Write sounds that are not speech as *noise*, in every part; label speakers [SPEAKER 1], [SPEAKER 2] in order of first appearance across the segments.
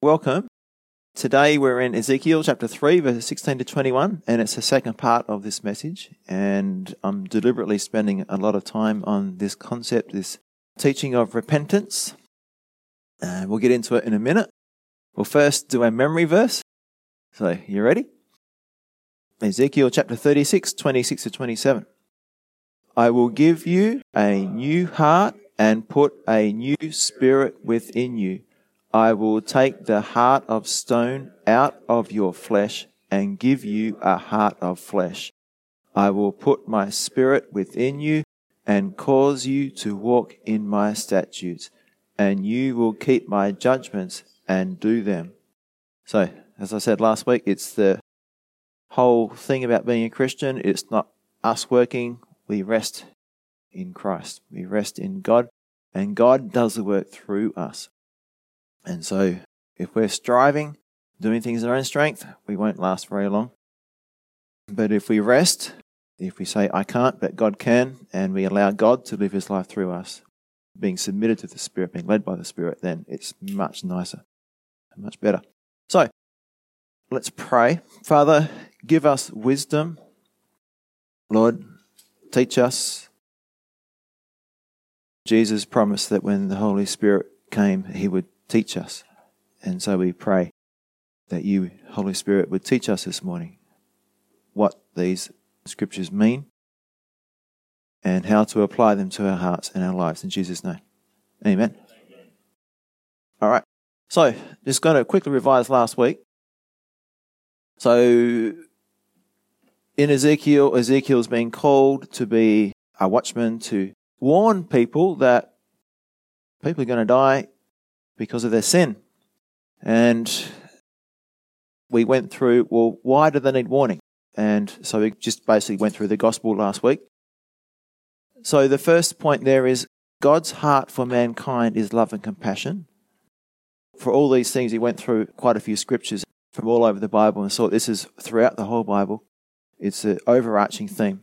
[SPEAKER 1] Welcome. Today we're in Ezekiel chapter 3, verses 16 to 21, and it's the second part of this message. And I'm deliberately spending a lot of time on this concept, this teaching of repentance. Uh, we'll get into it in a minute. We'll first do a memory verse. So, you ready? Ezekiel chapter 36, 26 to 27. I will give you a new heart and put a new spirit within you. I will take the heart of stone out of your flesh and give you a heart of flesh. I will put my spirit within you and cause you to walk in my statutes, and you will keep my judgments and do them. So, as I said last week, it's the whole thing about being a Christian. It's not us working, we rest in Christ, we rest in God, and God does the work through us. And so, if we're striving, doing things in our own strength, we won't last very long. But if we rest, if we say, I can't, but God can, and we allow God to live his life through us, being submitted to the Spirit, being led by the Spirit, then it's much nicer, much better. So, let's pray. Father, give us wisdom. Lord, teach us. Jesus promised that when the Holy Spirit came, he would teach us. And so we pray that you, Holy Spirit, would teach us this morning what these scriptures mean and how to apply them to our hearts and our lives. In Jesus' name. Amen. All right. So, just going to quickly revise last week. So, in Ezekiel, Ezekiel's being called to be a watchman to warn people that people are going to die because of their sin. And we went through, well, why do they need warning? And so we just basically went through the gospel last week. So the first point there is God's heart for mankind is love and compassion. For all these things, he went through quite a few scriptures from all over the Bible and saw this is throughout the whole Bible. It's an overarching theme.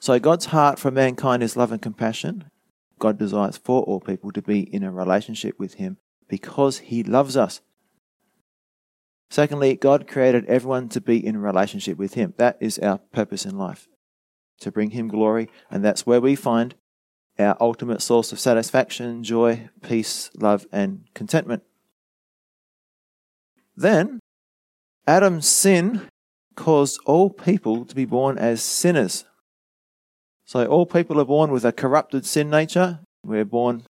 [SPEAKER 1] So God's heart for mankind is love and compassion. God desires for all people to be in a relationship with Him because He loves us. Secondly, God created everyone to be in a relationship with Him. That is our purpose in life, to bring Him glory, and that's where we find our ultimate source of satisfaction, joy, peace, love, and contentment. Then, Adam's sin caused all people to be born as sinners. So all people are born with a corrupted sin nature. We're born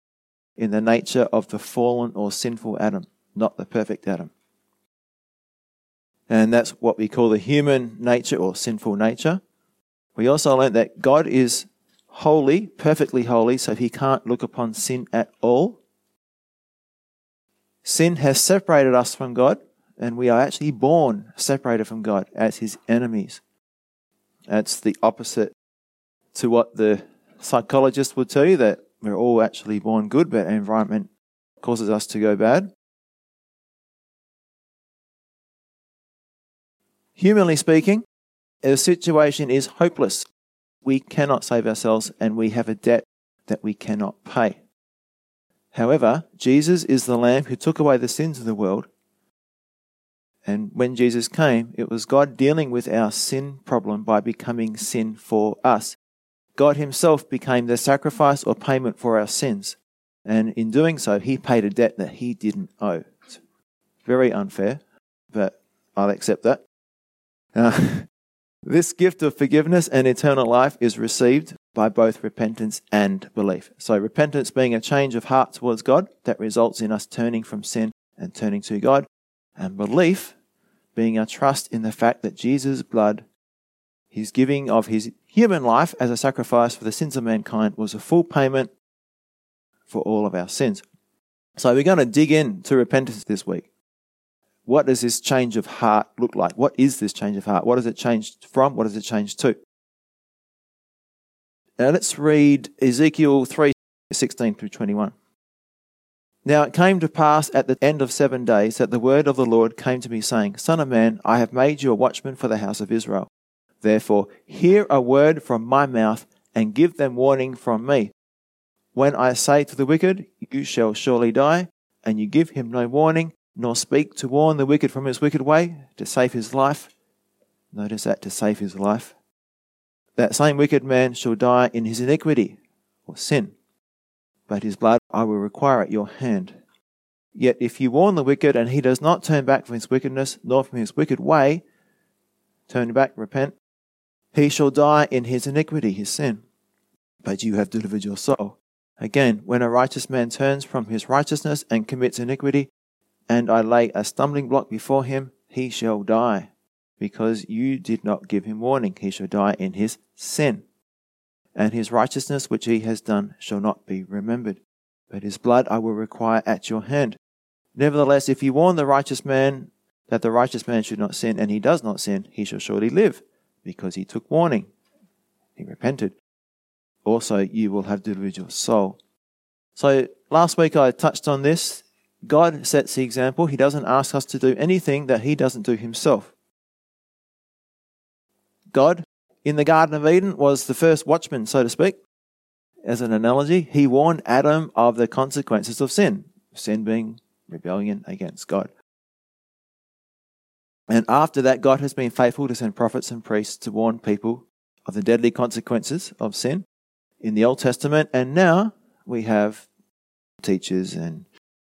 [SPEAKER 1] in the nature of the fallen or sinful Adam, not the perfect Adam. And that's what we call the human nature or sinful nature. We also learned that God is holy, perfectly holy, so he can't look upon sin at all. Sin has separated us from God, and we are actually born separated from God as his enemies. That's the opposite to what the psychologist would tell you that we're all actually born good, but environment causes us to go bad. Humanly speaking, the situation is hopeless. We cannot save ourselves and we have a debt that we cannot pay. However, Jesus is the Lamb who took away the sins of the world. And when Jesus came, it was God dealing with our sin problem by becoming sin for us. God Himself became the sacrifice or payment for our sins. And in doing so, He paid a debt that He didn't owe. It's very unfair, but I'll accept that. Uh, *laughs* this gift of forgiveness and eternal life is received by both repentance and belief. So, repentance being a change of heart towards God that results in us turning from sin and turning to God, and belief being a trust in the fact that Jesus' blood his giving of his human life as a sacrifice for the sins of mankind was a full payment for all of our sins. So we're going to dig into repentance this week. What does this change of heart look like? What is this change of heart? What does it change from? What does it change to? Now let's read Ezekiel 3 16 through 21. Now it came to pass at the end of seven days that the word of the Lord came to me, saying, Son of man, I have made you a watchman for the house of Israel. Therefore, hear a word from my mouth and give them warning from me. When I say to the wicked, You shall surely die, and you give him no warning, nor speak to warn the wicked from his wicked way, to save his life. Notice that, to save his life. That same wicked man shall die in his iniquity, or sin. But his blood I will require at your hand. Yet if you warn the wicked, and he does not turn back from his wickedness, nor from his wicked way, turn back, repent, he shall die in his iniquity, his sin. But you have delivered your soul. Again, when a righteous man turns from his righteousness and commits iniquity, and I lay a stumbling block before him, he shall die, because you did not give him warning. He shall die in his sin. And his righteousness which he has done shall not be remembered, but his blood I will require at your hand. Nevertheless, if you warn the righteous man that the righteous man should not sin, and he does not sin, he shall surely live, because he took warning. He repented also you will have delivered your soul. So last week I touched on this. God sets the example. He doesn't ask us to do anything that he doesn't do himself. God in the Garden of Eden was the first watchman, so to speak. As an analogy, he warned Adam of the consequences of sin, sin being rebellion against God. And after that, God has been faithful to send prophets and priests to warn people of the deadly consequences of sin in the Old Testament, and now we have teachers and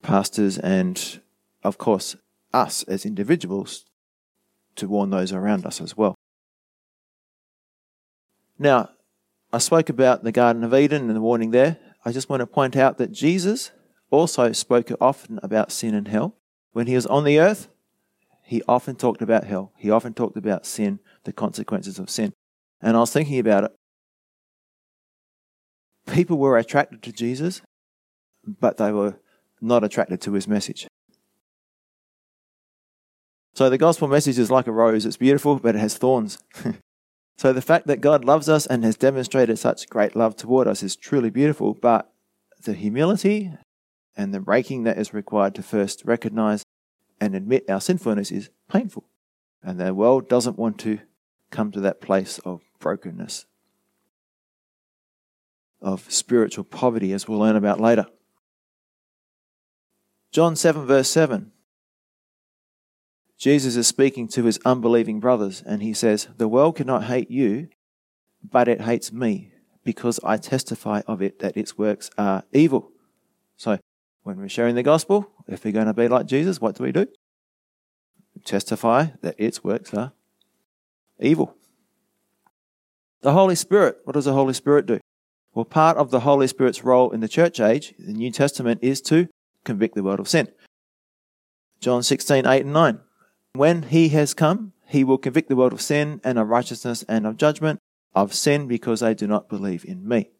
[SPEAKER 1] pastors, and of course, us as individuals to warn those around us as well. Now, I spoke about the Garden of Eden and the warning there. I just want to point out that Jesus also spoke often about sin and hell. When he was on the earth, he often talked about hell. He often talked about sin, the consequences of sin. And I was thinking about it people were attracted to Jesus, but they were not attracted to his message. So the gospel message is like a rose. It's beautiful, but it has thorns. *laughs* so the fact that God loves us and has demonstrated such great love toward us is truly beautiful, but the humility and the breaking that is required to first recognize and admit our sinfulness is painful. And the world doesn't want to come to that place of brokenness of spiritual poverty, as we'll learn about later. John 7, verse 7. Jesus is speaking to his unbelieving brothers, and he says, The world cannot hate you, but it hates me, because I testify of it that its works are evil. So, when we're sharing the gospel, if we're going to be like Jesus, what do we do? Testify that its works are evil. The Holy Spirit, what does the Holy Spirit do? Well, part of the Holy Spirit's role in the church age, the New Testament, is to convict the world of sin. John 16, 8 and 9. When he has come, he will convict the world of sin and of righteousness and of judgment, of sin because they do not believe in me.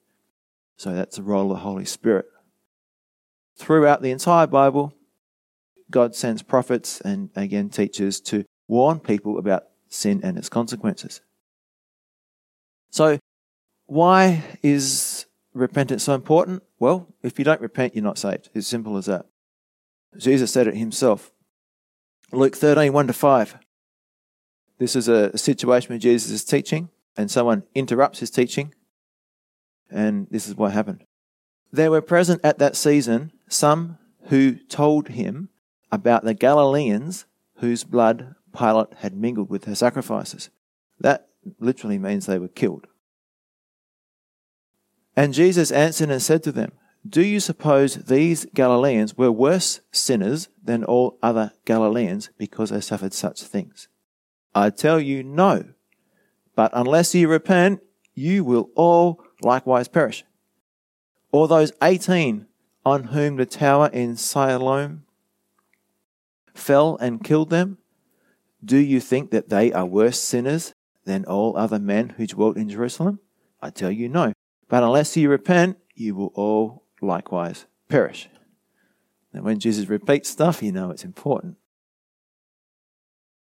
[SPEAKER 1] So that's the role of the Holy Spirit. Throughout the entire Bible, God sends prophets and again teachers to warn people about sin and its consequences. So why is repentance so important? Well, if you don't repent, you're not saved. It's simple as that. Jesus said it himself. Luke 13, 1 to 5. This is a situation where Jesus is teaching and someone interrupts his teaching. And this is what happened. There were present at that season some who told him about the Galileans whose blood Pilate had mingled with her sacrifices. That literally means they were killed. And Jesus answered and said to them, Do you suppose these Galileans were worse sinners than all other Galileans because they suffered such things? I tell you, no. But unless you repent, you will all likewise perish. Or those 18 on whom the tower in Siloam fell and killed them, do you think that they are worse sinners than all other men who dwelt in Jerusalem? I tell you, no. But unless you repent, you will all likewise perish. And when Jesus repeats stuff, you know it's important.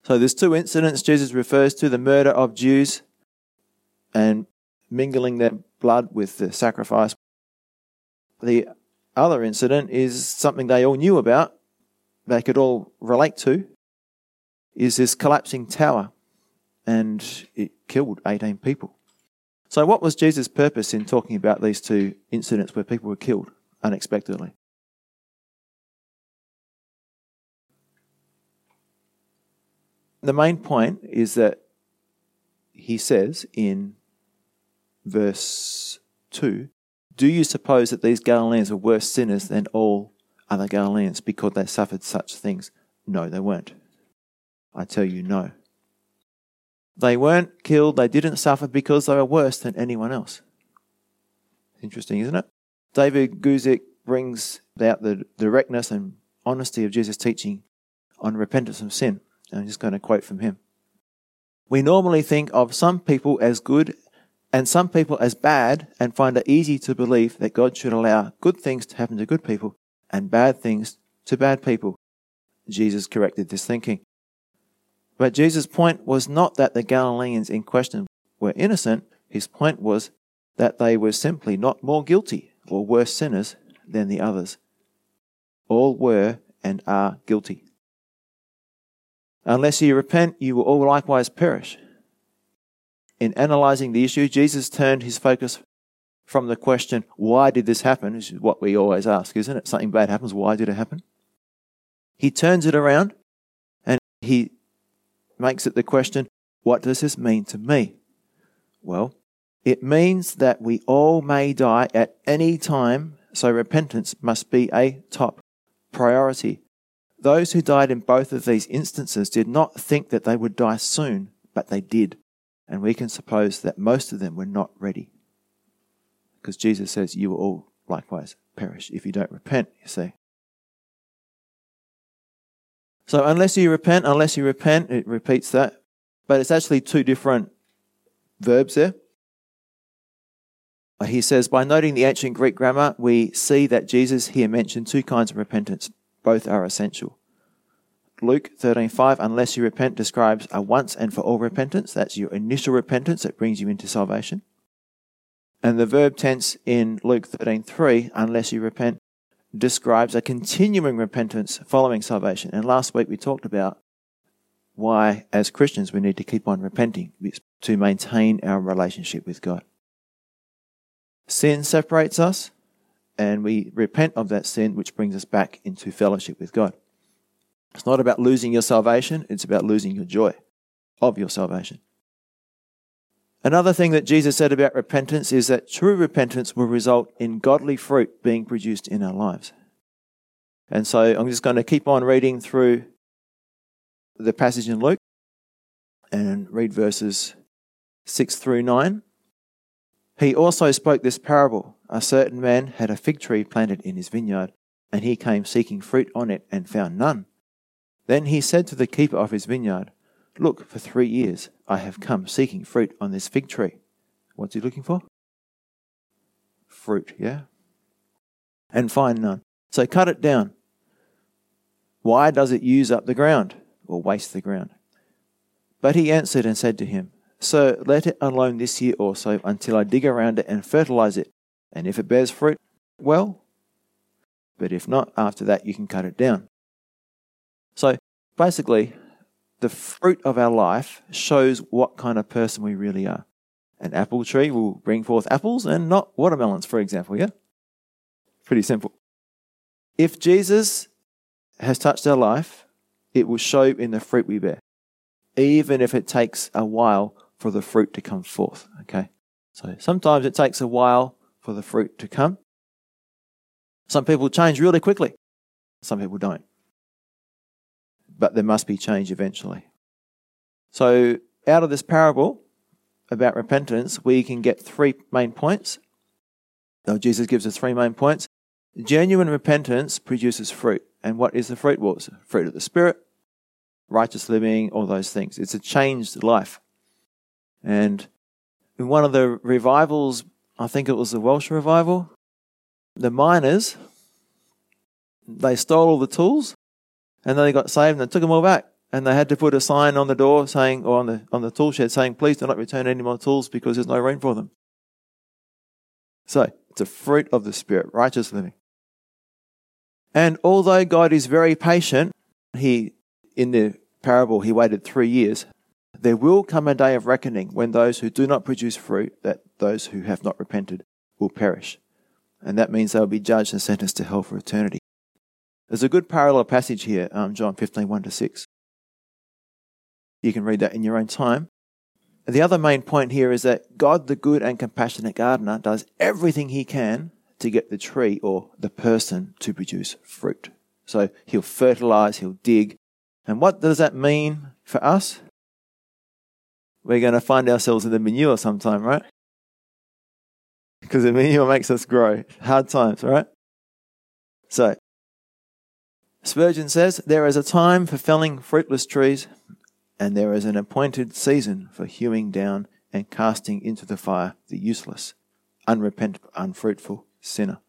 [SPEAKER 1] So there's two incidents Jesus refers to the murder of Jews and mingling their blood with the sacrifice. The other incident is something they all knew about, they could all relate to, is this collapsing tower. And it killed 18 people. So, what was Jesus' purpose in talking about these two incidents where people were killed unexpectedly? the main point is that he says in verse 2 Do you suppose that these Galileans were worse sinners than all other Galileans because they suffered such things? No, they weren't. I tell you, no. They weren't killed, they didn't suffer because they were worse than anyone else. Interesting, isn't it? David Guzik brings out the directness and honesty of Jesus' teaching on repentance from sin. I'm just going to quote from him. We normally think of some people as good and some people as bad and find it easy to believe that God should allow good things to happen to good people and bad things to bad people. Jesus corrected this thinking. But Jesus' point was not that the Galileans in question were innocent, his point was that they were simply not more guilty or worse sinners than the others. All were and are guilty. Unless you repent, you will all likewise perish. In analyzing the issue, Jesus turned his focus from the question, why did this happen? Which is what we always ask, isn't it? Something bad happens, why did it happen? He turns it around and he makes it the question, what does this mean to me? Well, it means that we all may die at any time, so repentance must be a top priority. Those who died in both of these instances did not think that they would die soon, but they did. And we can suppose that most of them were not ready. Because Jesus says, You will all likewise perish if you don't repent, you see. So, unless you repent, unless you repent, it repeats that. But it's actually two different verbs there. He says, by noting the ancient Greek grammar, we see that Jesus here mentioned two kinds of repentance. Both are essential. Luke 13:5 unless you repent describes a once and for all repentance. That's your initial repentance that brings you into salvation. And the verb tense in Luke 13:3 unless you repent describes a continuing repentance following salvation. And last week we talked about why as Christians we need to keep on repenting to maintain our relationship with God. Sin separates us and we repent of that sin which brings us back into fellowship with God it's not about losing your salvation, it's about losing your joy of your salvation. Another thing that Jesus said about repentance is that true repentance will result in godly fruit being produced in our lives. And so I'm just going to keep on reading through the passage in Luke and read verses 6 through 9. He also spoke this parable A certain man had a fig tree planted in his vineyard, and he came seeking fruit on it and found none. Then he said to the keeper of his vineyard, Look, for three years I have come seeking fruit on this fig tree. What's he looking for? Fruit, yeah? And find none. So cut it down. Why does it use up the ground or waste the ground? But he answered and said to him, Sir, let it alone this year also until I dig around it and fertilize it. And if it bears fruit, well. But if not, after that you can cut it down. So basically, the fruit of our life shows what kind of person we really are. An apple tree will bring forth apples and not watermelons, for example, yeah? Pretty simple. If Jesus has touched our life, it will show in the fruit we bear, even if it takes a while for the fruit to come forth, okay? So sometimes it takes a while for the fruit to come. Some people change really quickly, some people don't but there must be change eventually. So, out of this parable about repentance, we can get three main points. Now, Jesus gives us three main points. Genuine repentance produces fruit. And what is the fruit? Well, it's fruit of the Spirit, righteous living, all those things. It's a changed life. And in one of the revivals, I think it was the Welsh revival, the miners, they stole all the tools and then they got saved and they took them all back. And they had to put a sign on the door saying, or on the, on the tool shed saying, please do not return any more tools because there's no room for them. So, it's a fruit of the Spirit, righteous living. And although God is very patient, he, in the parable, he waited three years. There will come a day of reckoning when those who do not produce fruit, that those who have not repented, will perish. And that means they will be judged and sentenced to hell for eternity. There's a good parallel passage here, um, John 15, 1 to 6. You can read that in your own time. The other main point here is that God, the good and compassionate gardener, does everything he can to get the tree or the person to produce fruit. So he'll fertilize, he'll dig. And what does that mean for us? We're going to find ourselves in the manure sometime, right? Because the manure makes us grow. Hard times, right? So, Spurgeon says, There is a time for felling fruitless trees, and there is an appointed season for hewing down and casting into the fire the useless, unrepentant, unfruitful sinner.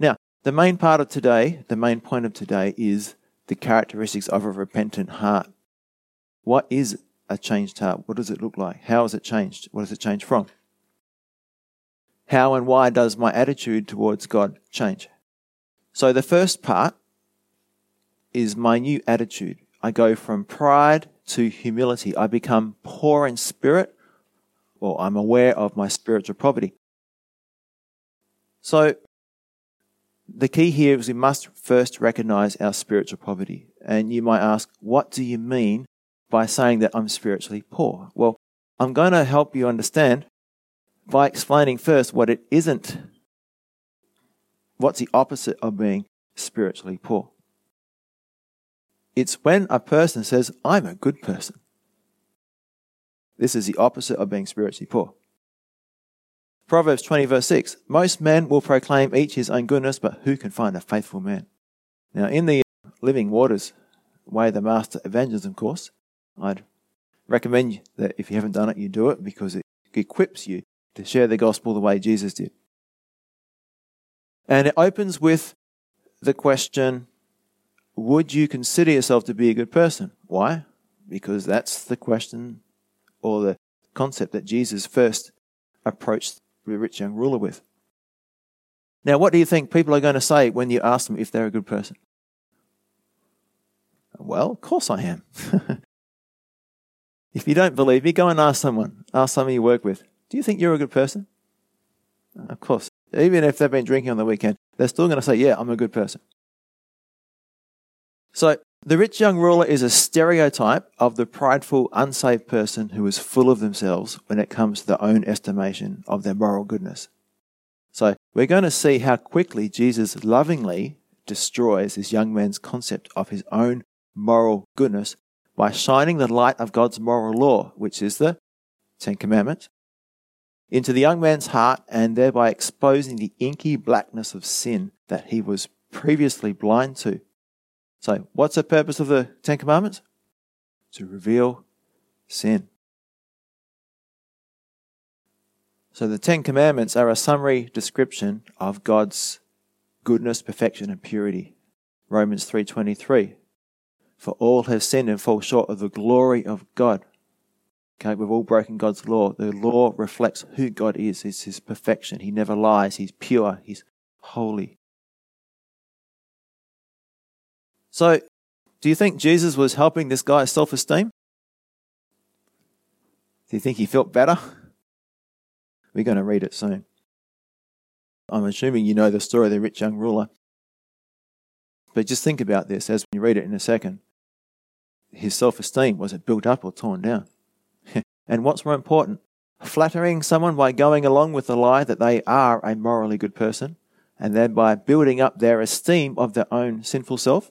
[SPEAKER 1] Now, the main part of today, the main point of today is the characteristics of a repentant heart. What is a changed heart? What does it look like? How is it changed? What does it change from? How and why does my attitude towards God change? So the first part is my new attitude. I go from pride to humility. I become poor in spirit, or I'm aware of my spiritual poverty. So, the key here is we must first recognize our spiritual poverty. And you might ask, what do you mean by saying that I'm spiritually poor? Well, I'm going to help you understand by explaining first what it isn't. What's the opposite of being spiritually poor? It's when a person says, I'm a good person. This is the opposite of being spiritually poor. Proverbs 20, verse 6 Most men will proclaim each his own goodness, but who can find a faithful man? Now, in the uh, Living Waters Way the Master Evangelism course, I'd recommend that if you haven't done it, you do it because it equips you to share the gospel the way Jesus did. And it opens with the question Would you consider yourself to be a good person? Why? Because that's the question or the concept that Jesus first approached the rich young ruler with. Now, what do you think people are going to say when you ask them if they're a good person? Well, of course I am. *laughs* if you don't believe me, go and ask someone. Ask someone you work with. Do you think you're a good person? Of course. Even if they've been drinking on the weekend, they're still going to say, Yeah, I'm a good person. So, the rich young ruler is a stereotype of the prideful, unsaved person who is full of themselves when it comes to their own estimation of their moral goodness. So, we're going to see how quickly Jesus lovingly destroys this young man's concept of his own moral goodness by shining the light of God's moral law, which is the Ten Commandments, into the young man's heart and thereby exposing the inky blackness of sin that he was previously blind to. So, what's the purpose of the Ten Commandments? To reveal sin. So, the Ten Commandments are a summary description of God's goodness, perfection, and purity. Romans 3:23. For all have sinned and fall short of the glory of God. Okay, we've all broken God's law. The law reflects who God is. It's his perfection. He never lies. He's pure. He's holy. So, do you think Jesus was helping this guy's self esteem? Do you think he felt better? We're going to read it soon. I'm assuming you know the story of the rich young ruler. But just think about this as we read it in a second. His self esteem, was it built up or torn down? *laughs* And what's more important, flattering someone by going along with the lie that they are a morally good person, and thereby building up their esteem of their own sinful self,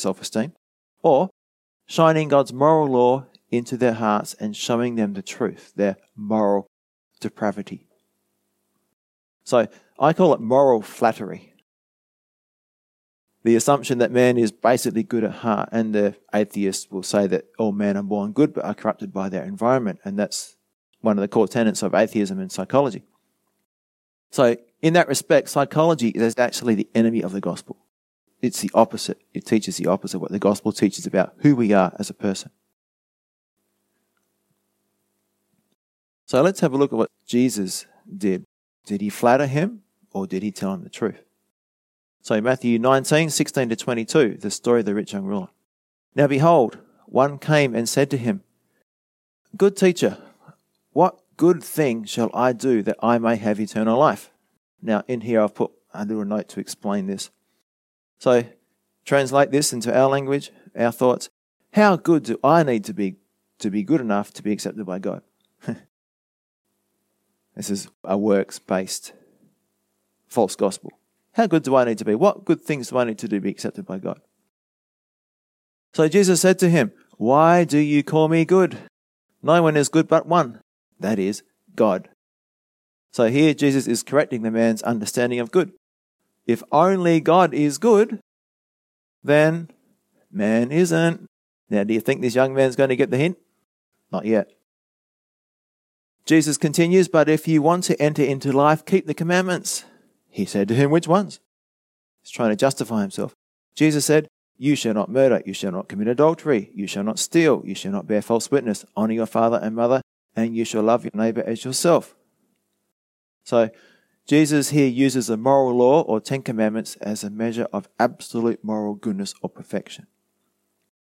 [SPEAKER 1] self esteem, or shining God's moral law into their hearts and showing them the truth, their moral depravity. So I call it moral flattery the assumption that man is basically good at heart, and the atheists will say that all men are born good but are corrupted by their environment, and that's one of the core tenets of atheism and psychology. So, in that respect, psychology is actually the enemy of the gospel. It's the opposite. It teaches the opposite what the gospel teaches about who we are as a person. So let's have a look at what Jesus did. Did he flatter him or did he tell him the truth? So Matthew 19, 16 to 22, the story of the rich young ruler. Now behold, one came and said to him, Good teacher, what good thing shall I do that I may have eternal life? Now in here I've put a little note to explain this. So translate this into our language, our thoughts. How good do I need to be to be good enough to be accepted by God? *laughs* this is a works based false gospel. How good do I need to be? What good things do I need to do to be accepted by God? So Jesus said to him, Why do you call me good? No one is good but one, that is, God. So here Jesus is correcting the man's understanding of good. If only God is good, then man isn't. Now, do you think this young man's going to get the hint? Not yet. Jesus continues, But if you want to enter into life, keep the commandments. He said to him, Which ones? He's trying to justify himself. Jesus said, You shall not murder, you shall not commit adultery, you shall not steal, you shall not bear false witness, honor your father and mother, and you shall love your neighbor as yourself. So, Jesus here uses the moral law or Ten Commandments as a measure of absolute moral goodness or perfection.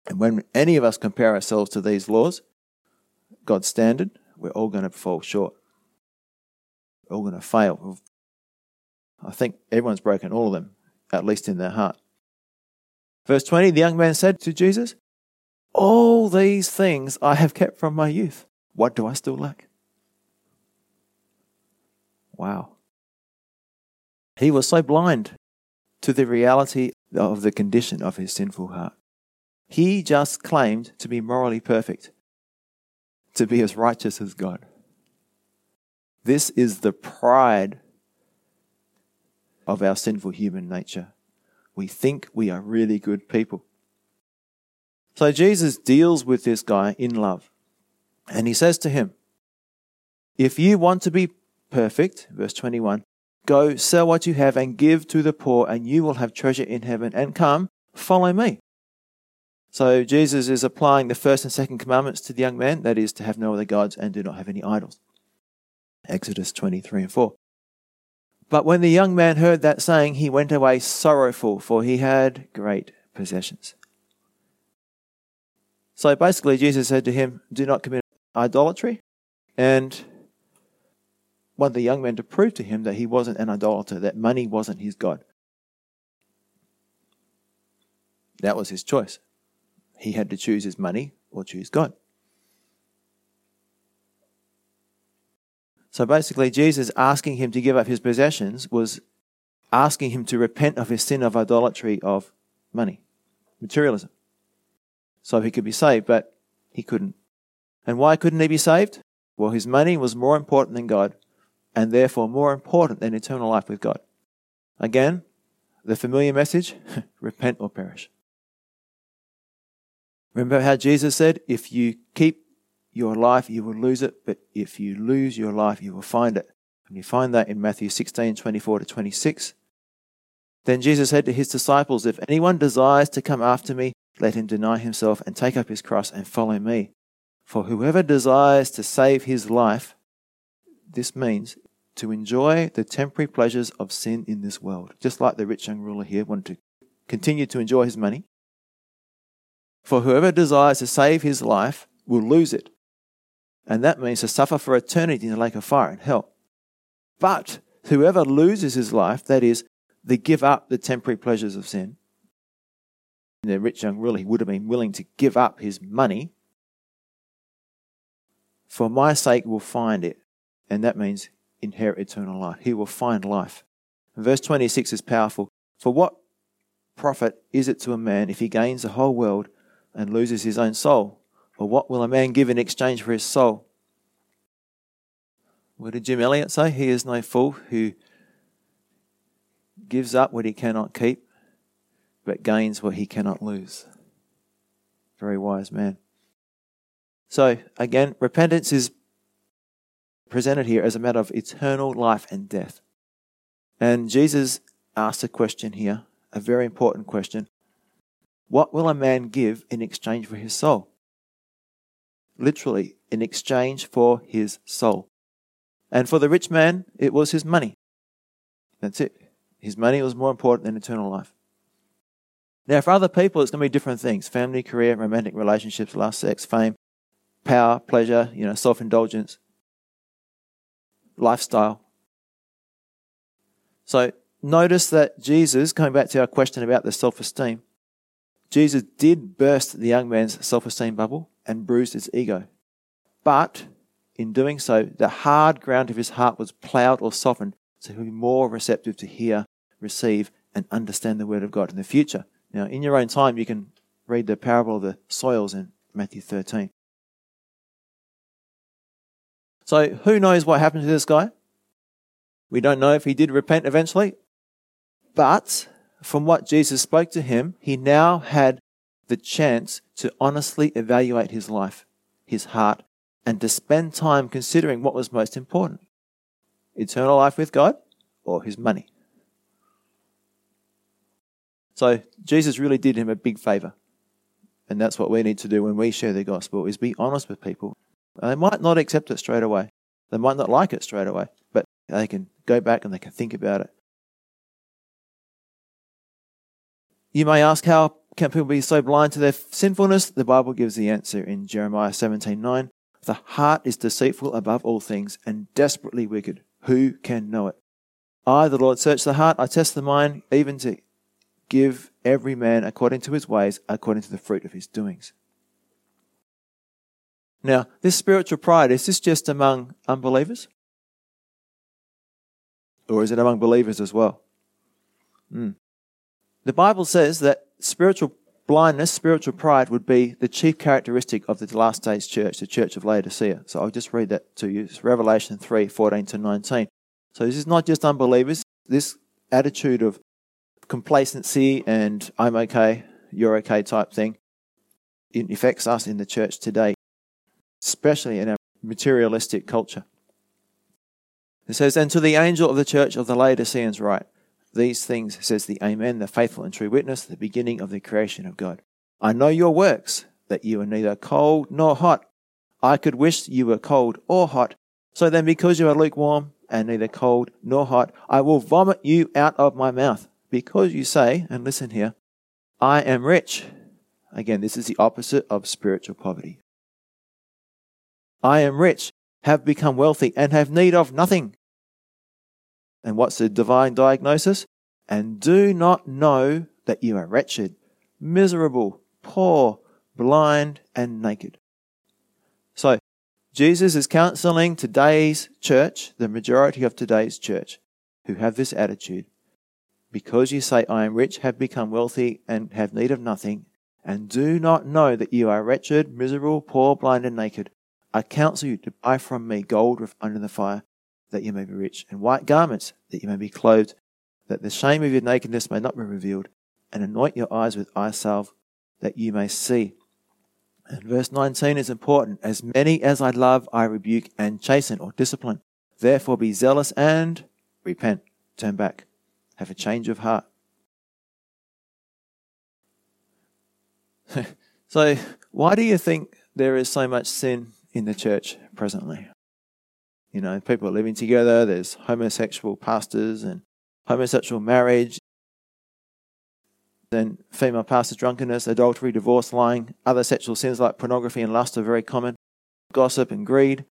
[SPEAKER 1] And when any of us compare ourselves to these laws, God's standard, we're all going to fall short. We're all going to fail. I think everyone's broken all of them, at least in their heart. Verse 20 The young man said to Jesus, All these things I have kept from my youth. What do I still lack? Wow. He was so blind to the reality of the condition of his sinful heart. He just claimed to be morally perfect, to be as righteous as God. This is the pride of our sinful human nature. We think we are really good people. So Jesus deals with this guy in love. And he says to him, If you want to be perfect, verse 21, go sell what you have and give to the poor, and you will have treasure in heaven. And come, follow me. So Jesus is applying the first and second commandments to the young man that is, to have no other gods and do not have any idols. Exodus 23 and 4. But when the young man heard that saying, he went away sorrowful, for he had great possessions. So basically, Jesus said to him, Do not commit idolatry. And wanted the young man to prove to him that he wasn't an idolater, that money wasn't his God. That was his choice. He had to choose his money or choose God. So basically, Jesus asking him to give up his possessions was asking him to repent of his sin of idolatry of money, materialism. So he could be saved, but he couldn't. And why couldn't he be saved? Well, his money was more important than God, and therefore more important than eternal life with God. Again, the familiar message *laughs* repent or perish. Remember how Jesus said, if you keep your life, you will lose it, but if you lose your life, you will find it. And you find that in Matthew 16 24 to 26. Then Jesus said to his disciples, If anyone desires to come after me, let him deny himself and take up his cross and follow me. For whoever desires to save his life, this means to enjoy the temporary pleasures of sin in this world. Just like the rich young ruler here wanted to continue to enjoy his money. For whoever desires to save his life will lose it. And that means to suffer for eternity in the lake of fire and hell. But whoever loses his life, that is, they give up the temporary pleasures of sin. The rich young ruler, he would have been willing to give up his money. For my sake will find it. And that means inherit eternal life. He will find life. verse 26 is powerful. For what profit is it to a man if he gains the whole world and loses his own soul? Or what will a man give in exchange for his soul? What did Jim Elliot say? He is no fool who gives up what he cannot keep, but gains what he cannot lose. Very wise man. So, again, repentance is presented here as a matter of eternal life and death. And Jesus asked a question here, a very important question. What will a man give in exchange for his soul? Literally, in exchange for his soul. And for the rich man, it was his money. That's it. His money was more important than eternal life. Now, for other people, it's going to be different things family, career, romantic relationships, lust, sex, fame, power, pleasure, you know, self indulgence lifestyle. So notice that Jesus, coming back to our question about the self esteem, Jesus did burst the young man's self esteem bubble and bruised his ego. But in doing so, the hard ground of his heart was ploughed or softened so he'll be more receptive to hear, receive, and understand the word of God in the future. Now, in your own time, you can read the parable of the soils in Matthew 13. So, who knows what happened to this guy? We don't know if he did repent eventually, but from what Jesus spoke to him, he now had the chance to honestly evaluate his life, his heart, and to spend time considering what was most important eternal life with God or his money. So Jesus really did him a big favor. And that's what we need to do when we share the gospel is be honest with people. They might not accept it straight away. They might not like it straight away, but they can go back and they can think about it. You may ask how can people be so blind to their sinfulness? The Bible gives the answer in Jeremiah 17:9. The heart is deceitful above all things and desperately wicked. Who can know it? I, the Lord, search the heart, I test the mind, even to give every man according to his ways, according to the fruit of his doings. Now, this spiritual pride, is this just among unbelievers? Or is it among believers as well? Mm. The Bible says that spiritual blindness, spiritual pride would be the chief characteristic of the last days church, the church of Laodicea. So I'll just read that to you. It's Revelation 3 14 to 19. So this is not just unbelievers. This attitude of complacency and I'm okay, you're okay type thing, it affects us in the church today, especially in our materialistic culture. It says, And to the angel of the church of the Laodiceans write, these things says the Amen, the faithful and true witness, the beginning of the creation of God. I know your works, that you are neither cold nor hot. I could wish you were cold or hot. So then, because you are lukewarm and neither cold nor hot, I will vomit you out of my mouth. Because you say, and listen here, I am rich. Again, this is the opposite of spiritual poverty. I am rich, have become wealthy, and have need of nothing and what's the divine diagnosis? And do not know that you are wretched, miserable, poor, blind, and naked. So, Jesus is counseling today's church, the majority of today's church, who have this attitude. Because you say, I am rich, have become wealthy, and have need of nothing, and do not know that you are wretched, miserable, poor, blind, and naked, I counsel you to buy from me gold refined in the fire that you may be rich, and white garments, that you may be clothed, that the shame of your nakedness may not be revealed, and anoint your eyes with eye salve, that you may see. And verse 19 is important. As many as I love, I rebuke and chasten or discipline. Therefore be zealous and repent. Turn back. Have a change of heart. *laughs* so, why do you think there is so much sin in the church presently? You know, people are living together, there's homosexual pastors and homosexual marriage, then female pastor drunkenness, adultery, divorce, lying, other sexual sins like pornography and lust are very common, gossip and greed.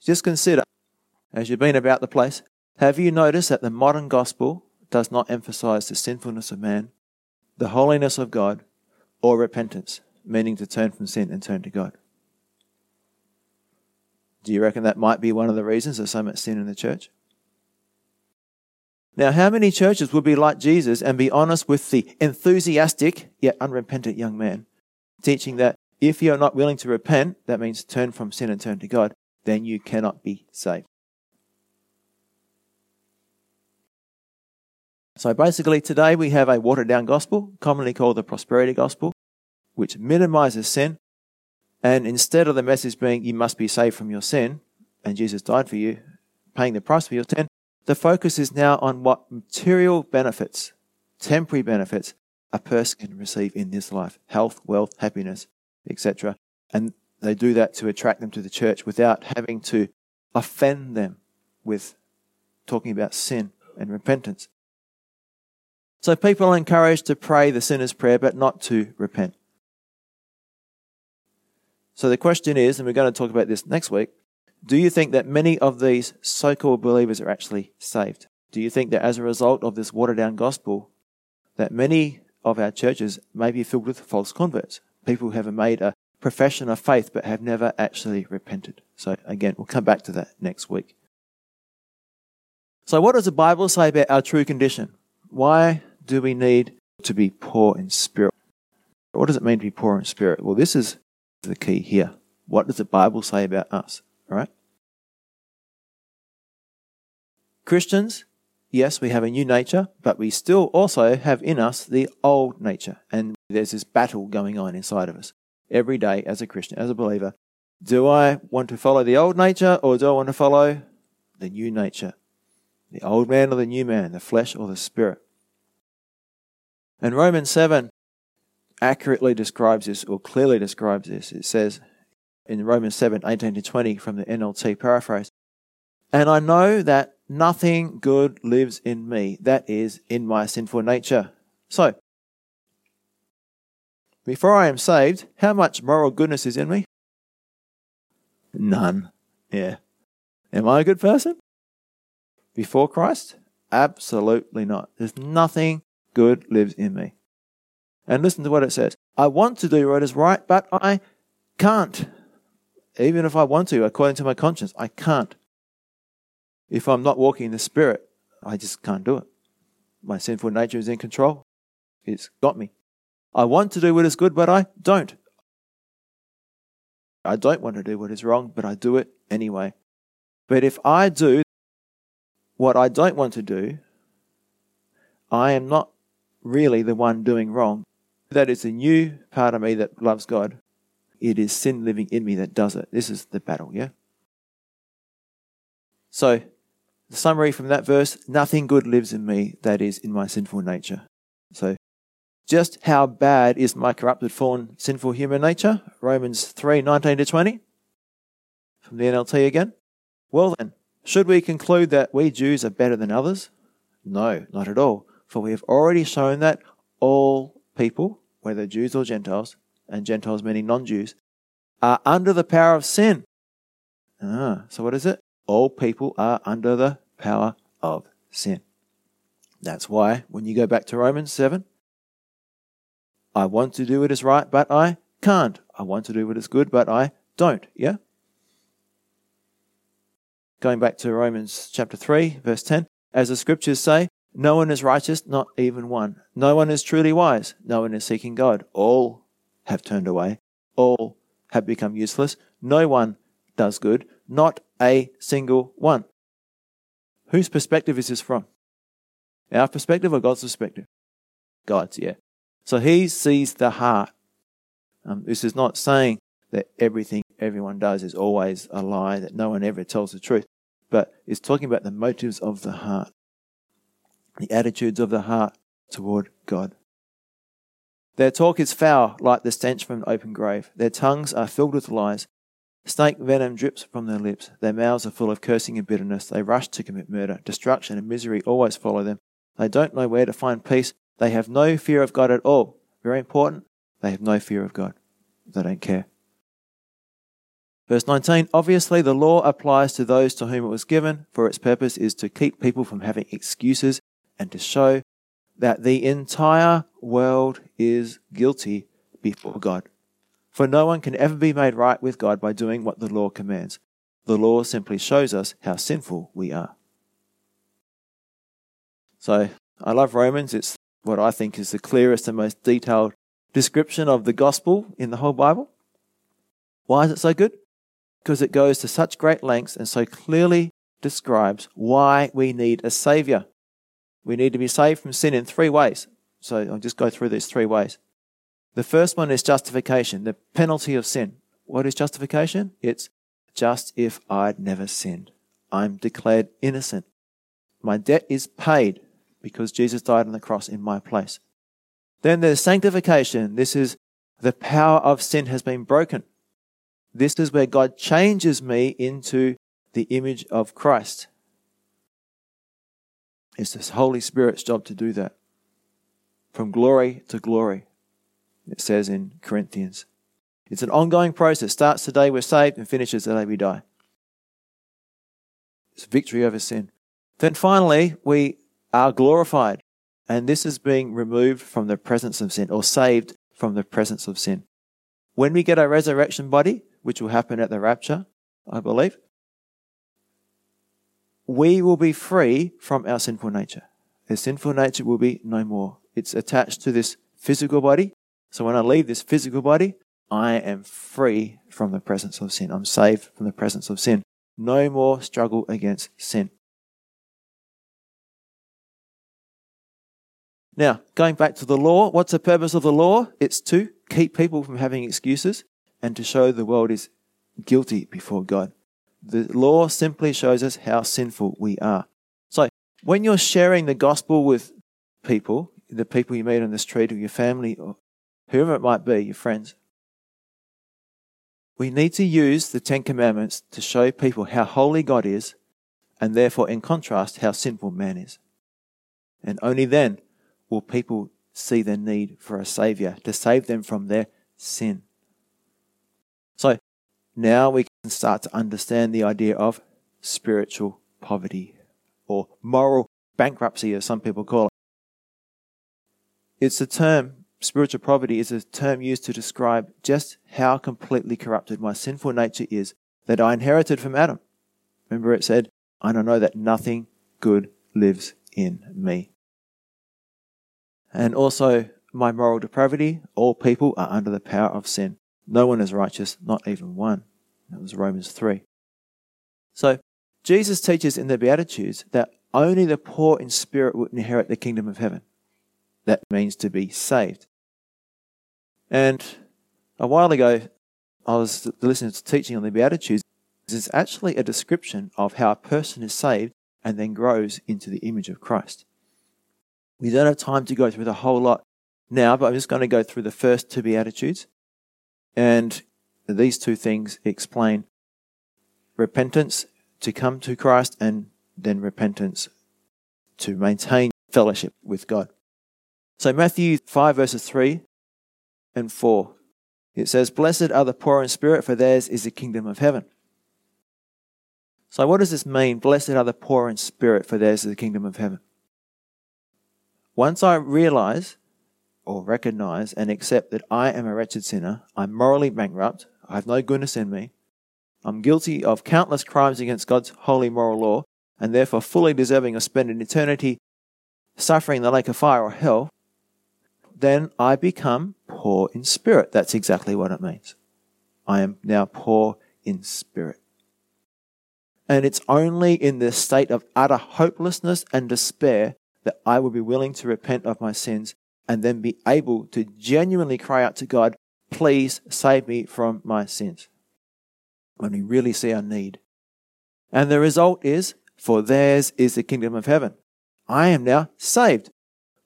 [SPEAKER 1] Just consider, as you've been about the place, have you noticed that the modern gospel does not emphasize the sinfulness of man, the holiness of God, or repentance, meaning to turn from sin and turn to God? Do you reckon that might be one of the reasons there's so much sin in the church? Now, how many churches would be like Jesus and be honest with the enthusiastic yet unrepentant young man, teaching that if you're not willing to repent, that means turn from sin and turn to God, then you cannot be saved. So basically, today we have a watered down gospel, commonly called the prosperity gospel, which minimizes sin and instead of the message being, you must be saved from your sin, and Jesus died for you, paying the price for your sin, the focus is now on what material benefits, temporary benefits, a person can receive in this life health, wealth, happiness, etc. And they do that to attract them to the church without having to offend them with talking about sin and repentance. So people are encouraged to pray the sinner's prayer, but not to repent. So the question is, and we're going to talk about this next week, do you think that many of these so called believers are actually saved? Do you think that as a result of this watered down gospel, that many of our churches may be filled with false converts, people who have made a profession of faith but have never actually repented. So, again, we'll come back to that next week. So, what does the Bible say about our true condition? Why do we need to be poor in spirit? What does it mean to be poor in spirit? Well, this is the key here. What does the Bible say about us? All right? Christians, yes, we have a new nature, but we still also have in us the old nature. And there's this battle going on inside of us every day as a Christian, as a believer. Do I want to follow the old nature or do I want to follow the new nature? The old man or the new man, the flesh or the spirit? And Romans 7 accurately describes this or clearly describes this. It says in Romans 7 18 to 20 from the NLT paraphrase, And I know that nothing good lives in me, that is, in my sinful nature. So, before I am saved, how much moral goodness is in me? None. Yeah. Am I a good person? Before Christ? Absolutely not. There's nothing good lives in me. And listen to what it says. I want to do what is right, but I can't. Even if I want to, according to my conscience, I can't. If I'm not walking in the Spirit, I just can't do it. My sinful nature is in control. It's got me. I want to do what is good, but I don't. I don't want to do what is wrong, but I do it anyway. But if I do what I don't want to do, I am not really the one doing wrong. That is the new part of me that loves God. It is sin living in me that does it. This is the battle, yeah? So, the summary from that verse nothing good lives in me that is in my sinful nature. So, just how bad is my corrupted, fallen, sinful human nature? Romans 3 19 to 20. From the NLT again. Well then, should we conclude that we Jews are better than others? No, not at all. For we have already shown that all people, whether Jews or Gentiles, and Gentiles meaning non Jews, are under the power of sin. Ah, so what is it? All people are under the power of sin. That's why when you go back to Romans 7, I want to do what is right, but I can't. I want to do what is good, but I don't. Yeah? Going back to Romans chapter 3, verse 10, as the scriptures say, no one is righteous, not even one. No one is truly wise. No one is seeking God. All have turned away. All have become useless. No one does good, not a single one. Whose perspective is this from? Our perspective or God's perspective? God's, yeah. So he sees the heart. Um, this is not saying that everything everyone does is always a lie, that no one ever tells the truth, but it's talking about the motives of the heart, the attitudes of the heart toward God. Their talk is foul like the stench from an open grave. Their tongues are filled with lies. Snake venom drips from their lips. Their mouths are full of cursing and bitterness. They rush to commit murder. Destruction and misery always follow them. They don't know where to find peace. They have no fear of God at all. Very important. They have no fear of God. They don't care. Verse 19 Obviously, the law applies to those to whom it was given, for its purpose is to keep people from having excuses and to show that the entire world is guilty before God. For no one can ever be made right with God by doing what the law commands. The law simply shows us how sinful we are. So, I love Romans. It's what I think is the clearest and most detailed description of the gospel in the whole Bible. Why is it so good? Because it goes to such great lengths and so clearly describes why we need a savior. We need to be saved from sin in three ways. So I'll just go through these three ways. The first one is justification, the penalty of sin. What is justification? It's just if I'd never sinned. I'm declared innocent. My debt is paid because Jesus died on the cross in my place. Then there's sanctification. This is the power of sin has been broken. This is where God changes me into the image of Christ. It's the Holy Spirit's job to do that. From glory to glory, it says in Corinthians. It's an ongoing process. Starts the day we're saved and finishes the day we die. It's victory over sin. Then finally, we are glorified. And this is being removed from the presence of sin or saved from the presence of sin. When we get our resurrection body, which will happen at the rapture, I believe, we will be free from our sinful nature. The sinful nature will be no more. It's attached to this physical body. So when I leave this physical body, I am free from the presence of sin. I'm saved from the presence of sin. No more struggle against sin. Now, going back to the law, what's the purpose of the law? It's to keep people from having excuses and to show the world is guilty before God. The law simply shows us how sinful we are. So, when you're sharing the gospel with people, the people you meet on the street or your family or whoever it might be, your friends, we need to use the Ten Commandments to show people how holy God is and therefore, in contrast, how sinful man is. And only then will people see the need for a Savior to save them from their sin. So now we can start to understand the idea of spiritual poverty or moral bankruptcy, as some people call it. It's a term, spiritual poverty is a term used to describe just how completely corrupted my sinful nature is that I inherited from Adam. Remember, it said, I know that nothing good lives in me and also my moral depravity. All people are under the power of sin. No one is righteous, not even one. That was Romans 3. So, Jesus teaches in the Beatitudes that only the poor in spirit will inherit the kingdom of heaven. That means to be saved. And a while ago, I was listening to teaching on the Beatitudes. It's actually a description of how a person is saved and then grows into the image of Christ. We don't have time to go through the whole lot now, but I'm just going to go through the first two Beatitudes. And these two things explain repentance to come to Christ and then repentance to maintain fellowship with God. So, Matthew 5, verses 3 and 4, it says, Blessed are the poor in spirit, for theirs is the kingdom of heaven. So, what does this mean? Blessed are the poor in spirit, for theirs is the kingdom of heaven. Once I realize or recognize and accept that I am a wretched sinner, I'm morally bankrupt, I have no goodness in me, I'm guilty of countless crimes against God's holy moral law, and therefore fully deserving of spending eternity suffering the lake of fire or hell, then I become poor in spirit. That's exactly what it means. I am now poor in spirit. And it's only in this state of utter hopelessness and despair that I would be willing to repent of my sins and then be able to genuinely cry out to God, please save me from my sins. When we really see our need. And the result is, for theirs is the kingdom of heaven. I am now saved.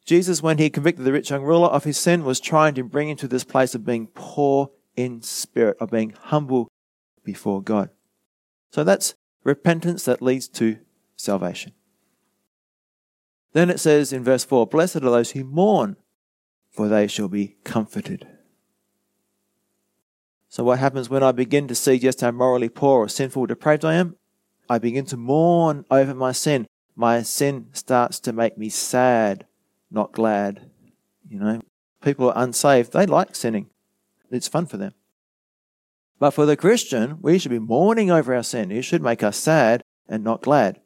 [SPEAKER 1] Jesus, when he convicted the rich young ruler of his sin, was trying to bring him to this place of being poor in spirit, of being humble before God. So that's repentance that leads to salvation. Then it says in verse 4 Blessed are those who mourn, for they shall be comforted. So, what happens when I begin to see just how morally poor or sinful, or depraved I am? I begin to mourn over my sin. My sin starts to make me sad, not glad. You know, people are unsaved, they like sinning, it's fun for them. But for the Christian, we should be mourning over our sin. It should make us sad and not glad.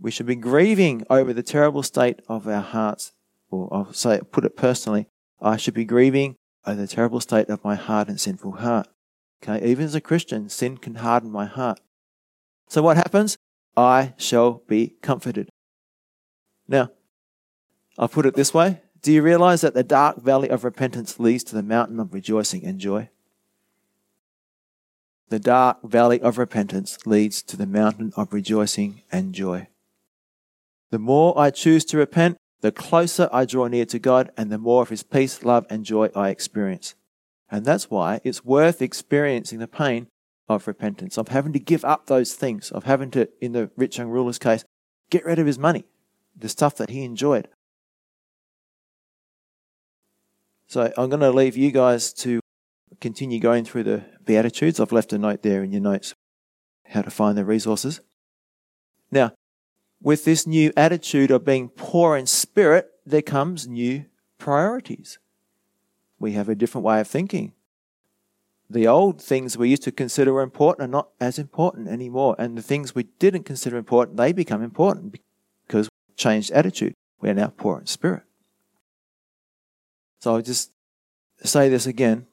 [SPEAKER 1] We should be grieving over the terrible state of our hearts. Or I'll say, put it personally, I should be grieving over the terrible state of my hard and sinful heart. Okay, even as a Christian, sin can harden my heart. So what happens? I shall be comforted. Now, I'll put it this way. Do you realize that the dark valley of repentance leads to the mountain of rejoicing and joy? The dark valley of repentance leads to the mountain of rejoicing and joy. The more I choose to repent, the closer I draw near to God and the more of His peace, love, and joy I experience. And that's why it's worth experiencing the pain of repentance, of having to give up those things, of having to, in the rich young ruler's case, get rid of his money, the stuff that he enjoyed. So I'm going to leave you guys to continue going through the Beatitudes. I've left a note there in your notes how to find the resources. Now, with this new attitude of being poor in spirit, there comes new priorities. We have a different way of thinking. The old things we used to consider were important are not as important anymore. And the things we didn't consider important, they become important because we changed attitude. We are now poor in spirit. So I'll just say this again.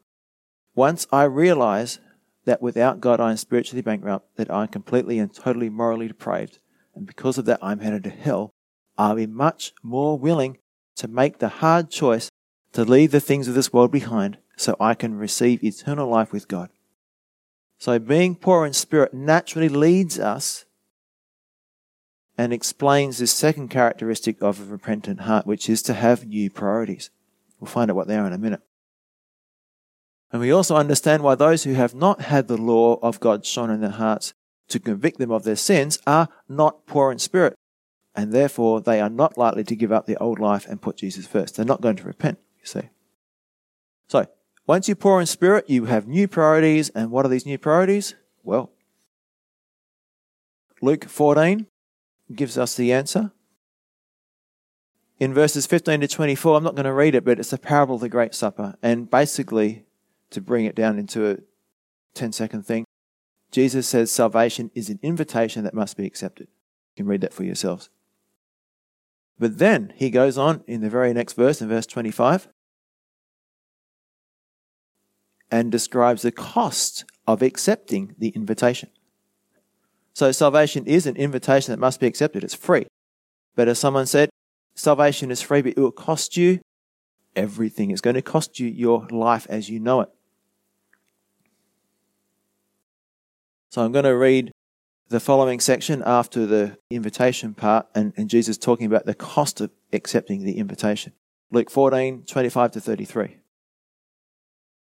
[SPEAKER 1] Once I realize that without God I am spiritually bankrupt, that I'm completely and totally morally depraved, and because of that I'm headed to hell, I'll be much more willing to make the hard choice to leave the things of this world behind so I can receive eternal life with God. So being poor in spirit naturally leads us and explains this second characteristic of a repentant heart, which is to have new priorities. We'll find out what they are in a minute. And we also understand why those who have not had the law of God shone in their hearts to convict them of their sins are not poor in spirit. And therefore, they are not likely to give up their old life and put Jesus first. They're not going to repent, you see. So, once you poor in spirit, you have new priorities. And what are these new priorities? Well, Luke 14 gives us the answer. In verses 15 to 24, I'm not going to read it, but it's a parable of the Great Supper. And basically, to bring it down into a 10 second thing, Jesus says salvation is an invitation that must be accepted. You can read that for yourselves. But then he goes on in the very next verse, in verse 25, and describes the cost of accepting the invitation. So salvation is an invitation that must be accepted. It's free. But as someone said, salvation is free, but it will cost you everything. It's going to cost you your life as you know it. So I'm going to read the following section after the invitation part and, and Jesus talking about the cost of accepting the invitation. Luke 14, 25 to 33.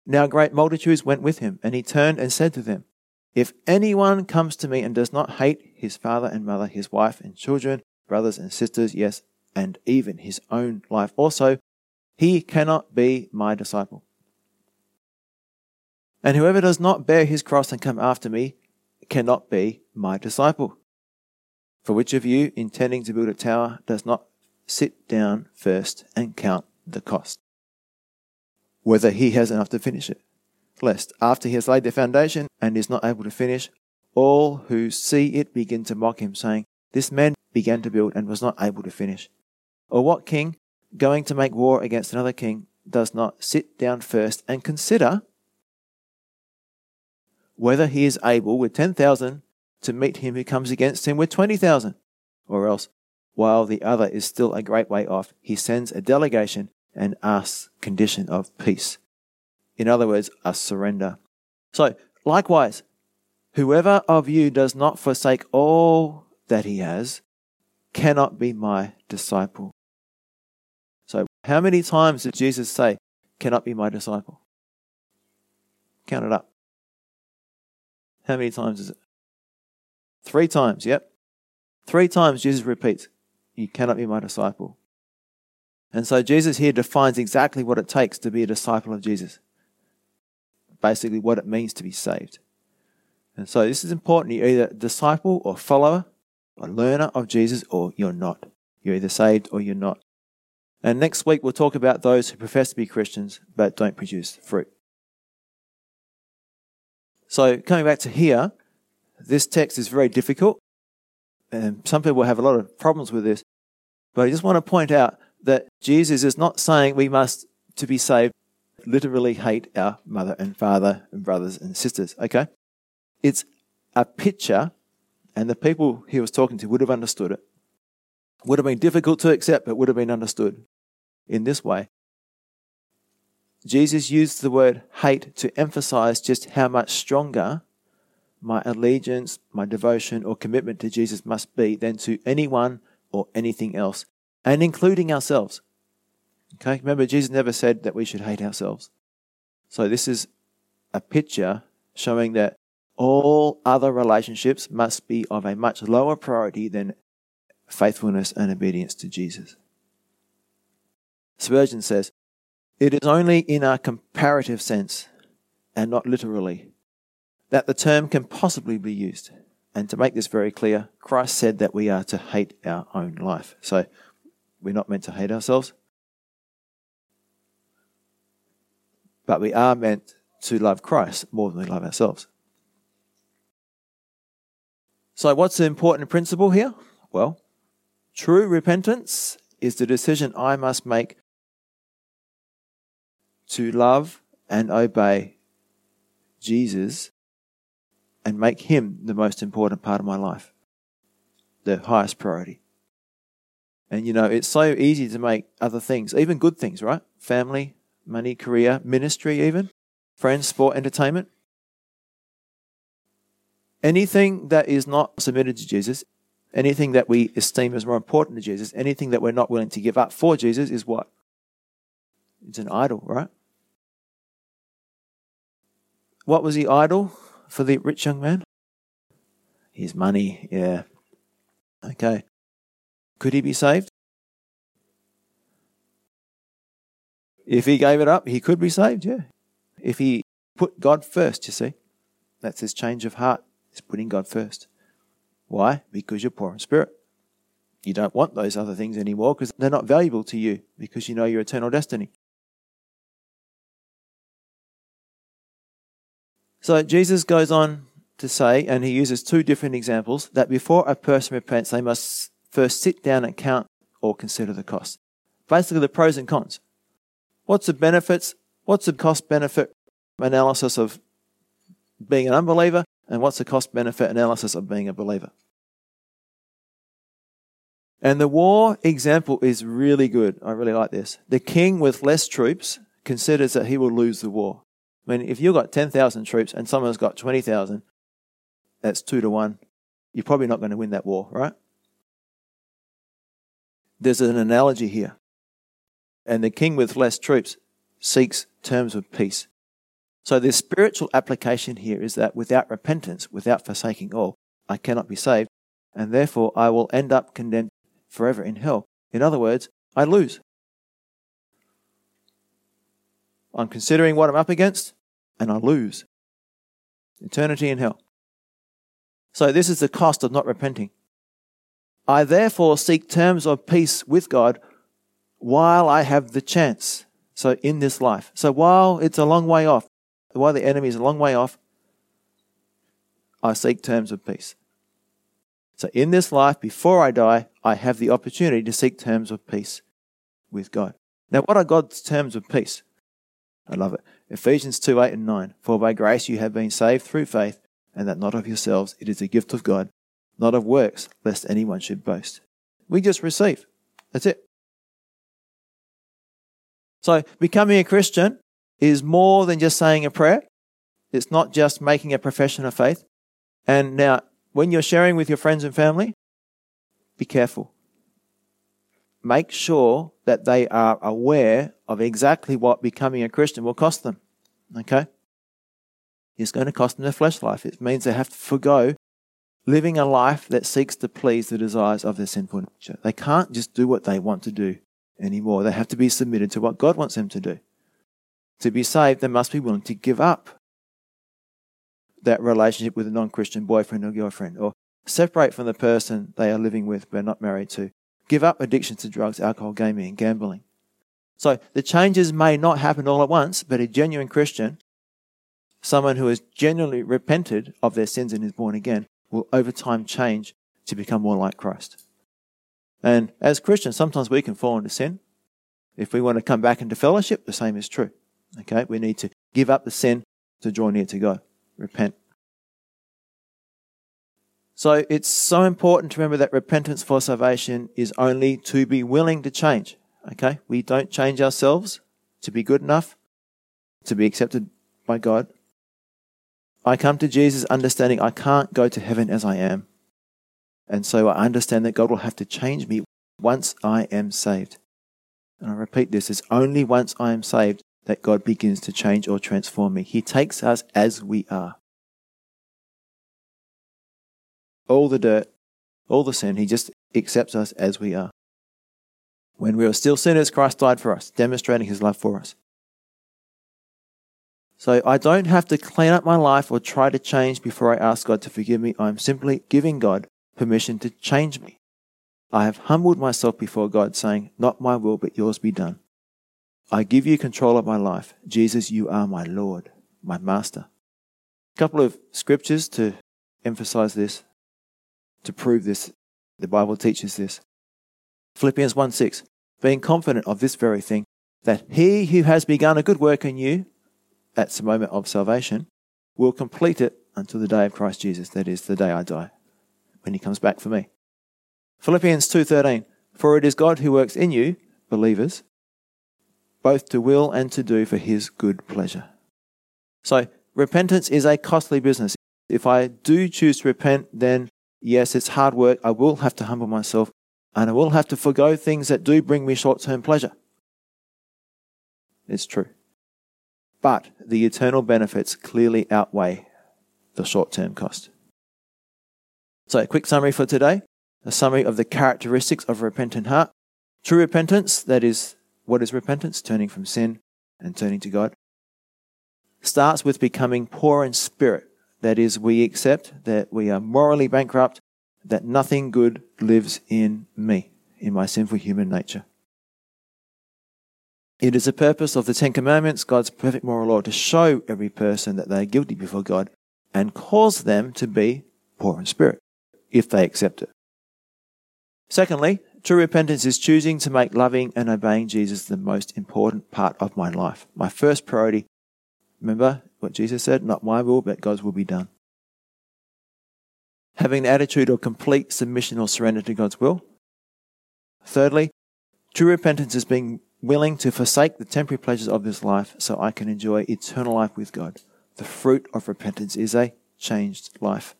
[SPEAKER 1] Now great multitudes went with him, and he turned and said to them, If anyone comes to me and does not hate his father and mother, his wife and children, brothers and sisters, yes, and even his own life also, he cannot be my disciple. And whoever does not bear his cross and come after me cannot be my disciple. For which of you, intending to build a tower, does not sit down first and count the cost? whether he has enough to finish it. Lest, after he has laid the foundation and is not able to finish, all who see it begin to mock him, saying, This man began to build and was not able to finish. Or what king, going to make war against another king, does not sit down first and consider whether he is able with 10,000 to meet him who comes against him with 20,000? Or else, while the other is still a great way off, he sends a delegation and asks condition of peace. In other words, a surrender. So, likewise, whoever of you does not forsake all that he has cannot be my disciple. So, how many times did Jesus say, cannot be my disciple? Count it up. How many times is it? Three times, yep. Three times Jesus repeats, You cannot be my disciple. And so Jesus here defines exactly what it takes to be a disciple of Jesus. Basically, what it means to be saved. And so this is important. You're either a disciple or follower or learner of Jesus or you're not. You're either saved or you're not. And next week we'll talk about those who profess to be Christians but don't produce fruit. So coming back to here, this text is very difficult. And some people have a lot of problems with this. But I just want to point out that Jesus is not saying we must, to be saved, literally hate our mother and father and brothers and sisters, okay? It's a picture, and the people he was talking to would have understood it. Would have been difficult to accept, but would have been understood in this way. Jesus used the word hate to emphasize just how much stronger my allegiance, my devotion, or commitment to Jesus must be than to anyone or anything else and including ourselves. Okay, remember, Jesus never said that we should hate ourselves. So, this is a picture showing that all other relationships must be of a much lower priority than faithfulness and obedience to Jesus. Spurgeon says, it is only in a comparative sense, and not literally, that the term can possibly be used. And to make this very clear, Christ said that we are to hate our own life. So we're not meant to hate ourselves, but we are meant to love Christ more than we love ourselves. So, what's the important principle here? Well, true repentance is the decision I must make to love and obey Jesus and make him the most important part of my life, the highest priority. And you know, it's so easy to make other things, even good things, right? Family, money, career, ministry, even friends, sport, entertainment. Anything that is not submitted to Jesus, anything that we esteem as more important to Jesus, anything that we're not willing to give up for Jesus is what? It's an idol, right? What was the idol for the rich young man? His money, yeah. Okay. Could he be saved? If he gave it up, he could be saved, yeah. If he put God first, you see. That's his change of heart, is putting God first. Why? Because you're poor in spirit. You don't want those other things anymore because they're not valuable to you because you know your eternal destiny. So Jesus goes on to say, and he uses two different examples, that before a person repents, they must first sit down and count or consider the cost. Basically, the pros and cons. What's the benefits? What's the cost benefit analysis of being an unbeliever? And what's the cost benefit analysis of being a believer? And the war example is really good. I really like this. The king with less troops considers that he will lose the war. I mean, if you've got 10,000 troops and someone's got 20,000, that's two to one. You're probably not going to win that war, right? There's an analogy here. And the king with less troops seeks terms of peace. So the spiritual application here is that without repentance, without forsaking all, I cannot be saved, and therefore I will end up condemned forever in hell. In other words, I lose. I'm considering what I'm up against, and I lose. Eternity in hell. So, this is the cost of not repenting. I therefore seek terms of peace with God while I have the chance. So, in this life. So, while it's a long way off, while the enemy is a long way off, I seek terms of peace. So, in this life, before I die, I have the opportunity to seek terms of peace with God. Now, what are God's terms of peace? I love it. Ephesians 2 8 and 9. For by grace you have been saved through faith, and that not of yourselves, it is a gift of God, not of works, lest anyone should boast. We just receive. That's it. So, becoming a Christian is more than just saying a prayer. It's not just making a profession of faith. And now, when you're sharing with your friends and family, be careful. Make sure that they are aware of exactly what becoming a Christian will cost them. Okay? It's going to cost them their flesh life. It means they have to forego living a life that seeks to please the desires of their sinful nature. They can't just do what they want to do anymore. They have to be submitted to what God wants them to do. To be saved, they must be willing to give up that relationship with a non Christian boyfriend or girlfriend, or separate from the person they are living with but not married to. Give up addiction to drugs, alcohol, gaming, and gambling. So the changes may not happen all at once, but a genuine Christian, someone who has genuinely repented of their sins and is born again, will over time change to become more like Christ. And as Christians, sometimes we can fall into sin. If we want to come back into fellowship, the same is true. Okay, we need to give up the sin to draw near to God. Repent. So it's so important to remember that repentance for salvation is only to be willing to change. Okay? We don't change ourselves to be good enough to be accepted by God. I come to Jesus understanding I can't go to heaven as I am. And so I understand that God will have to change me once I am saved. And I repeat this it's only once I am saved that God begins to change or transform me. He takes us as we are. All the dirt, all the sin, He just accepts us as we are. When we were still sinners, Christ died for us, demonstrating His love for us. So I don't have to clean up my life or try to change before I ask God to forgive me. I'm simply giving God permission to change me. I have humbled myself before God, saying, Not my will, but yours be done. I give you control of my life. Jesus, you are my Lord, my Master. A couple of scriptures to emphasize this, to prove this. The Bible teaches this. Philippians 1 6. Being confident of this very thing, that he who has begun a good work in you, at the moment of salvation, will complete it until the day of Christ Jesus, that is, the day I die, when he comes back for me. Philippians 2:13 For it is God who works in you, believers, both to will and to do for his good pleasure. So, repentance is a costly business. If I do choose to repent, then yes, it's hard work. I will have to humble myself and I will have to forego things that do bring me short term pleasure. It's true. But the eternal benefits clearly outweigh the short term cost. So, a quick summary for today a summary of the characteristics of a repentant heart. True repentance, that is what is repentance? Turning from sin and turning to God. Starts with becoming poor in spirit. That is, we accept that we are morally bankrupt, that nothing good lives in me, in my sinful human nature. It is the purpose of the Ten Commandments, God's perfect moral law, to show every person that they are guilty before God and cause them to be poor in spirit, if they accept it. Secondly, True repentance is choosing to make loving and obeying Jesus the most important part of my life. My first priority. Remember what Jesus said? Not my will, but God's will be done. Having the attitude of complete submission or surrender to God's will. Thirdly, true repentance is being willing to forsake the temporary pleasures of this life so I can enjoy eternal life with God. The fruit of repentance is a changed life.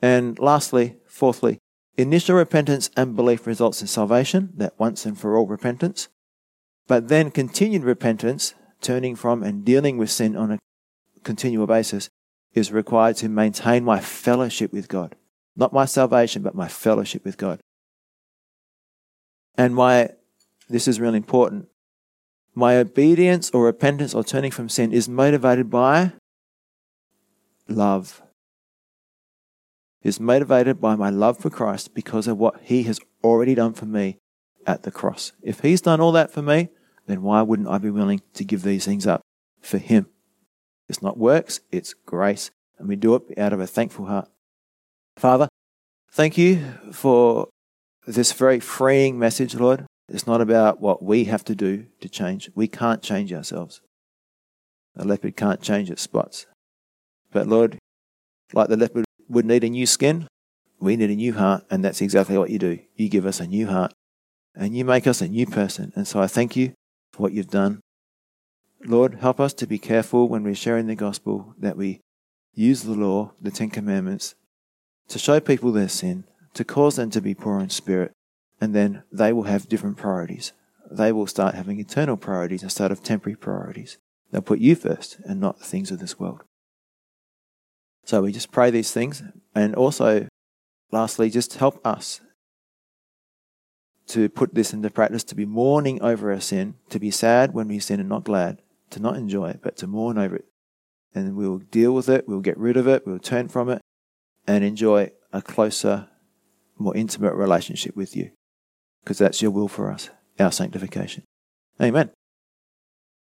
[SPEAKER 1] And lastly, fourthly, Initial repentance and belief results in salvation, that once and for all repentance. But then continued repentance, turning from and dealing with sin on a continual basis, is required to maintain my fellowship with God. Not my salvation, but my fellowship with God. And my, this is really important, my obedience or repentance or turning from sin is motivated by love is motivated by my love for Christ because of what he has already done for me at the cross. If he's done all that for me, then why wouldn't I be willing to give these things up for him? It's not works, it's grace, and we do it out of a thankful heart. Father, thank you for this very freeing message, Lord. It's not about what we have to do to change. We can't change ourselves. A leopard can't change its spots. But Lord, like the leopard would need a new skin, we need a new heart, and that's exactly what you do. You give us a new heart, and you make us a new person. And so I thank you for what you've done. Lord, help us to be careful when we're sharing the gospel that we use the law, the Ten Commandments, to show people their sin, to cause them to be poor in spirit, and then they will have different priorities. They will start having eternal priorities instead of temporary priorities. They'll put you first and not the things of this world. So we just pray these things. And also, lastly, just help us to put this into practice to be mourning over our sin, to be sad when we sin and not glad, to not enjoy it, but to mourn over it. And we'll deal with it, we'll get rid of it, we'll turn from it, and enjoy a closer, more intimate relationship with you. Because that's your will for us, our sanctification. Amen.